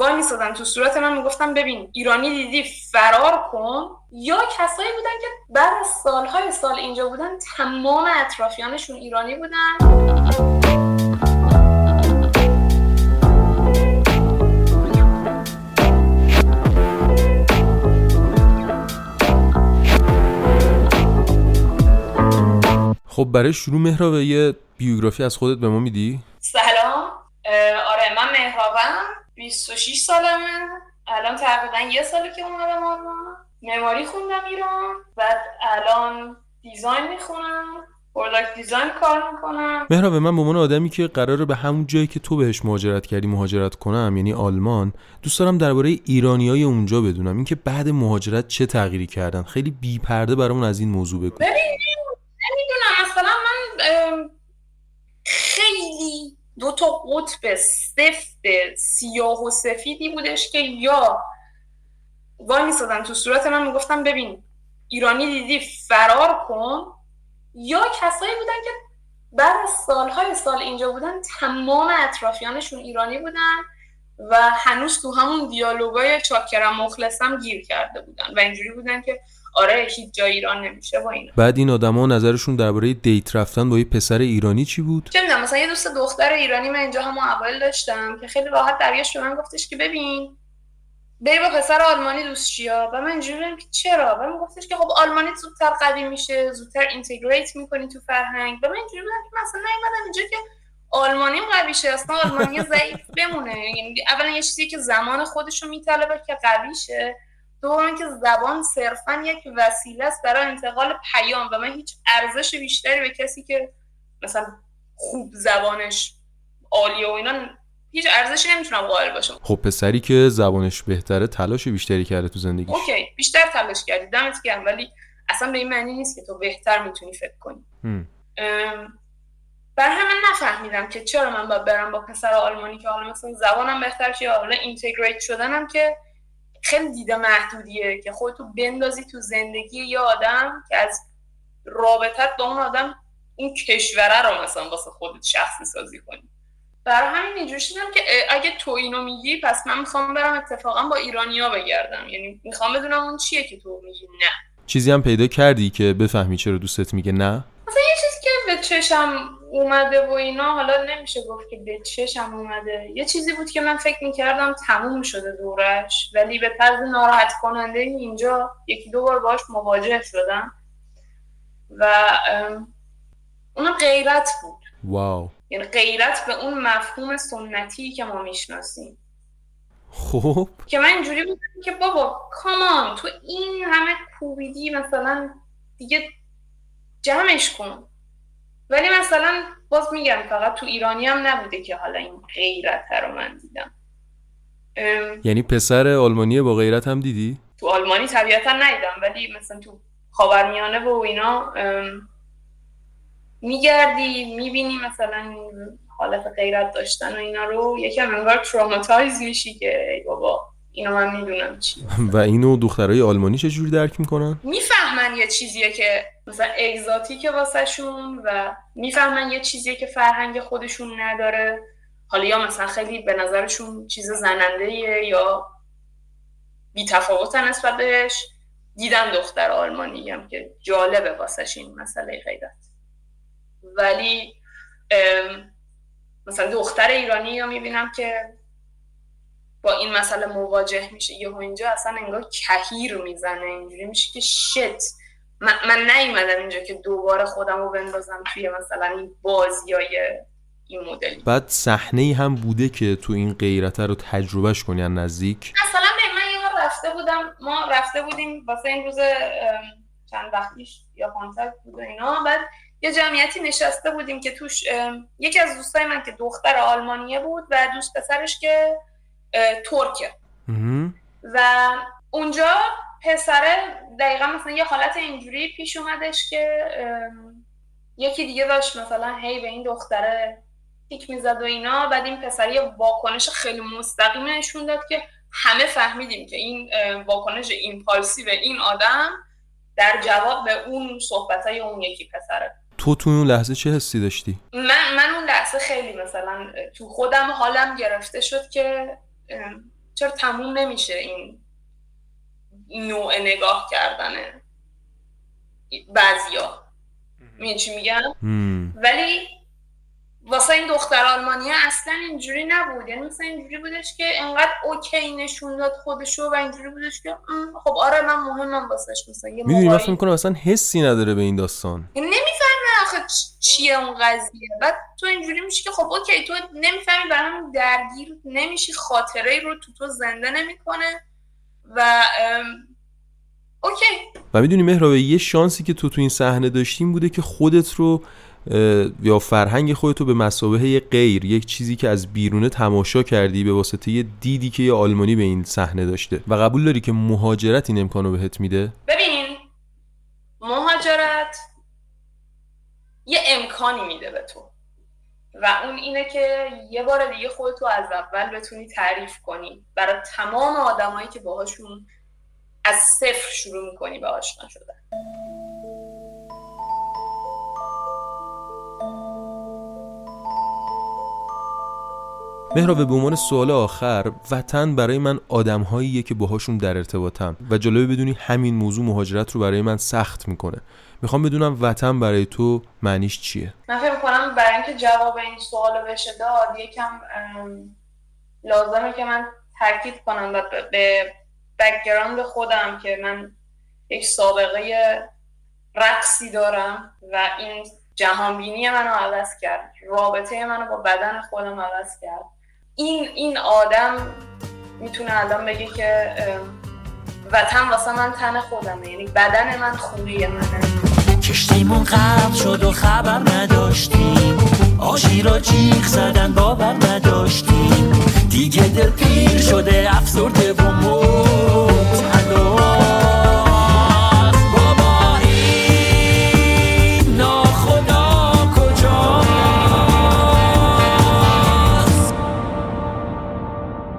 وای میسادن تو صورت من می‌گفتم ببین ایرانی دیدی فرار کن. یا کسایی بودن که بعد از سالهای سال اینجا بودن تمام اطرافیانشون ایرانی بودن. خب برای شروع مهراب یه بیوگرافی از خودت به ما میدی؟ سلام. آره من مهرابم. 26 سالمه. الان تقریبا یه ساله که اومدم آلمان. معماری خوندم ایران. بعد الان design می‌خونم. product design کار می‌کنم. مهراب من به عنوان آدمی که قراره به همون جایی که تو بهش مهاجرت کردی مهاجرت کنم یعنی آلمان دوست دارم درباره ایرانیای اونجا بدونم. اینکه بعد مهاجرت چه تغییری کردن؟ خیلی بی پرده برامون از این موضوع بگو. ببین نمی‌دونم. مثلا من دو تا قطب سفت سیاه و سفیدی بودش که یا وای میسادن تو صورت من می‌گفتم ببین ایرانی دیدی فرار کن یا کسایی بودن که بعد از سالهای سال اینجا بودن تمام اطرافیانشون ایرانی بودن و هنوز تو همون دیالوگای چاکرم مخلصم گیر کرده بودن و اینجوری بودن که آره هیچ جای ایران نمیشه با اینا. بعد این آدما نظرشون درباره دیت رفتن با یه پسر ایرانی چی بود؟ چه می‌دونم مثلا یه دوست دختر ایرانی من اینجا همون اول داشتم که خیلی راحت دریاش به من گفتش که ببین بری با پسر آلمانی دوست چیا و من اینجوری که چرا؟ و من گفتش که خب آلمانی زودتر قوی میشه زودتر اینتگریت می‌کنی تو فرهنگ. و من اینجوری بودم که مثلا نیومدم اینجا که آلمانی قوی شه اصلا آلمانی ضعیف بمونه. یعنی اولا یه چیزی که زمان خودش رو میطلبه که قوی شه. دوم که زبان صرفا یک وسیله است برای انتقال پیام و من هیچ ارزش بیشتری به کسی که مثلا خوب زبانش عالیه و اینا هیچ ارزشی نمی‌تونم قائل باشم. خب پسری که زبانش بهتره تلاش بیشتری کرده تو زندگیش. اوکی بیشتر تلاش کردی دمت گرم ولی اصلا به این معنی نیست که تو بهتر می‌تونی فکر کنی. بر همین نفهمیدم که چرا من باید برم با پسر آلمانی که حالا مثلا زبانم بهتر شه حالا اینتگریت شدنم که خیلی دیده محدودیه که خودتو بندازی تو زندگی یه آدم که از رابطت با اون آدم اون کشوره رو مثلا واسه خودت شخصی سازی کنی. برای همین اینجوری شدم که اگه تو اینو میگی پس من می‌خوام برم اتفاقا با ایرانیا بگردم. یعنی می‌خوام بدونم اون چیه که تو میگی نه. چیزی هم پیدا کردی که بفهمی چرا دوستت میگه نه؟ مثلا یه به چشم اومده و اینا حالا نمیشه گفت که به چشم اومده. یه چیزی بود که من فکر می‌کردم تموم شده دورش ولی به طرز ناراحت کننده اینجا یکی دو بار باش مواجه شدم. و اون غیرت بود. واو. یعنی غیرت به اون مفهوم سنتی که ما می‌شناسیم. خب که من اینجوری بودم که بابا کامان تو این همه کوبیدی مثلا دیگه جمعش کن. ولی مثلا باز میگم فقط تو ایرانی هم نبوده که حالا این غیرت رو من دیدم یعنی پسر آلمانی با غیرت هم دیدی؟ تو آلمانی طبیعتا ندیدم ولی مثلا تو خاورمیانه و اینا میگردی می‌بینی مثلا حالت غیرت داشتن و اینا رو یکم انگار traumatize میشی که بابا اینو من می‌دونم چی. و اینو دخترای آلمانی چجوری درک می‌کنن؟ می‌فهمن یه چیزیه که مثلا exotic واسه شون و می‌فهمن یه چیزیه که فرهنگ خودشون نداره. حالا یا مثلا خیلی به نظرشون چیز زننده یا بی نسبت بهش. دیدم دختر آلمانی هم که جالبه واسه این مسئله غیرت. ولی مثلا دختر ایرانی یا می‌بینم که با این مسئله مواجه میشه. یهو اینجا اصلا انگار کهیر می‌زنه. اینجوری میشه که شت. من, من نیومدم اینجا که دوباره خودم رو بندازم توی مثلا این بازیای این مدلی. بعد صحنه هم بوده که تو این غیرت رو تجربهش کنی نزدیک. مثلا من یه رفته بودم. ما رفته بودیم واسه این روز چند وقتیش یا کانسرت بود اینا. بعد یه جمعیتی نشسته بودیم که توش یکی از دوستای من که دختر آلمانیه بود و دوست پسرش که ترکه و اونجا پسره دقیقا مثلا یه حالت اینجوری پیش اومدش که یکی دیگه داشت مثلا هی به این دختره تیک می‌زد و اینا. بعد این پسر یه واکنش خیلی مستقیم نشون داد که همه فهمیدیم که این واکنش ایمپالسی و این آدم در جواب به اون صحبت های اون یکی پسره. تو تو اون لحظه چه حسی داشتی؟ من, من اون لحظه خیلی مثلا تو خودم حالم گرفته شد که چرا تموم نمیشه این نوع نگاه کردنه بعضیا؟ میگم؟ ولی واسه این دختر آلمانی اصلا اینجوری نبود. یعنی مثلا اینجوری بودش که انقدر اوکی نشون داد خودشو و اینجوری بودش که خب آره من مهمم واسش مثلا. یه می‌دونی من فکر می‌کنم اصلا حسی نداره به این داستان. یعنی نمی‌فهمه آخه چیه اون قضیه. بعد تو اینجوری میشه که خب اوکی تو نمی‌فهمی برام درگیر نمیشی خاطره رو تو تو زنده نمی‌کنه و اوکی. و می‌دونی مهرابه یه شانسی که تو تو این صحنه داشتیم بوده که خودت رو یا فرهنگ خودتو به مسابقه غیر یک چیزی که از بیرونه تماشا کردی به واسطه یه دیدی که یه آلمانی به این صحنه داشته و قبول داری که مهاجرت این امکانو بهت میده؟ ببین مهاجرت یه امکانی میده به تو و اون اینه که یه بار دیگه خودتو از اول بتونی تعریف کنی برای تمام آدمایی که باهاشون از صفر شروع می‌کنی به آشنا شدن مهراوه به عنوان سوال آخر وطن برای من آدمهاییه که باهاشون در ارتباطم و جالبه بدونی همین موضوع مهاجرت رو برای من سخت می‌کنه. می‌خوام بدونم وطن برای تو معنیش چیه؟ من فکر می‌کنم برای اینکه جواب این سوال بشه داد یکم لازمه که من تاکید کنم و به بکگراند خودم که من یک سابقه رقصی دارم و این جهانبینی منو عوض کرد رابطه منو با بدن خودم عوض کرد. این این آدم می‌تونه الان بگه که وطن واسه من تن خودمه. یعنی بدن من خونه منه کشتیمون قبل شد و خبر نداشتیم. آشی را جیغ زدن باور نداشتیم. دیگه دل پیر شده افسرده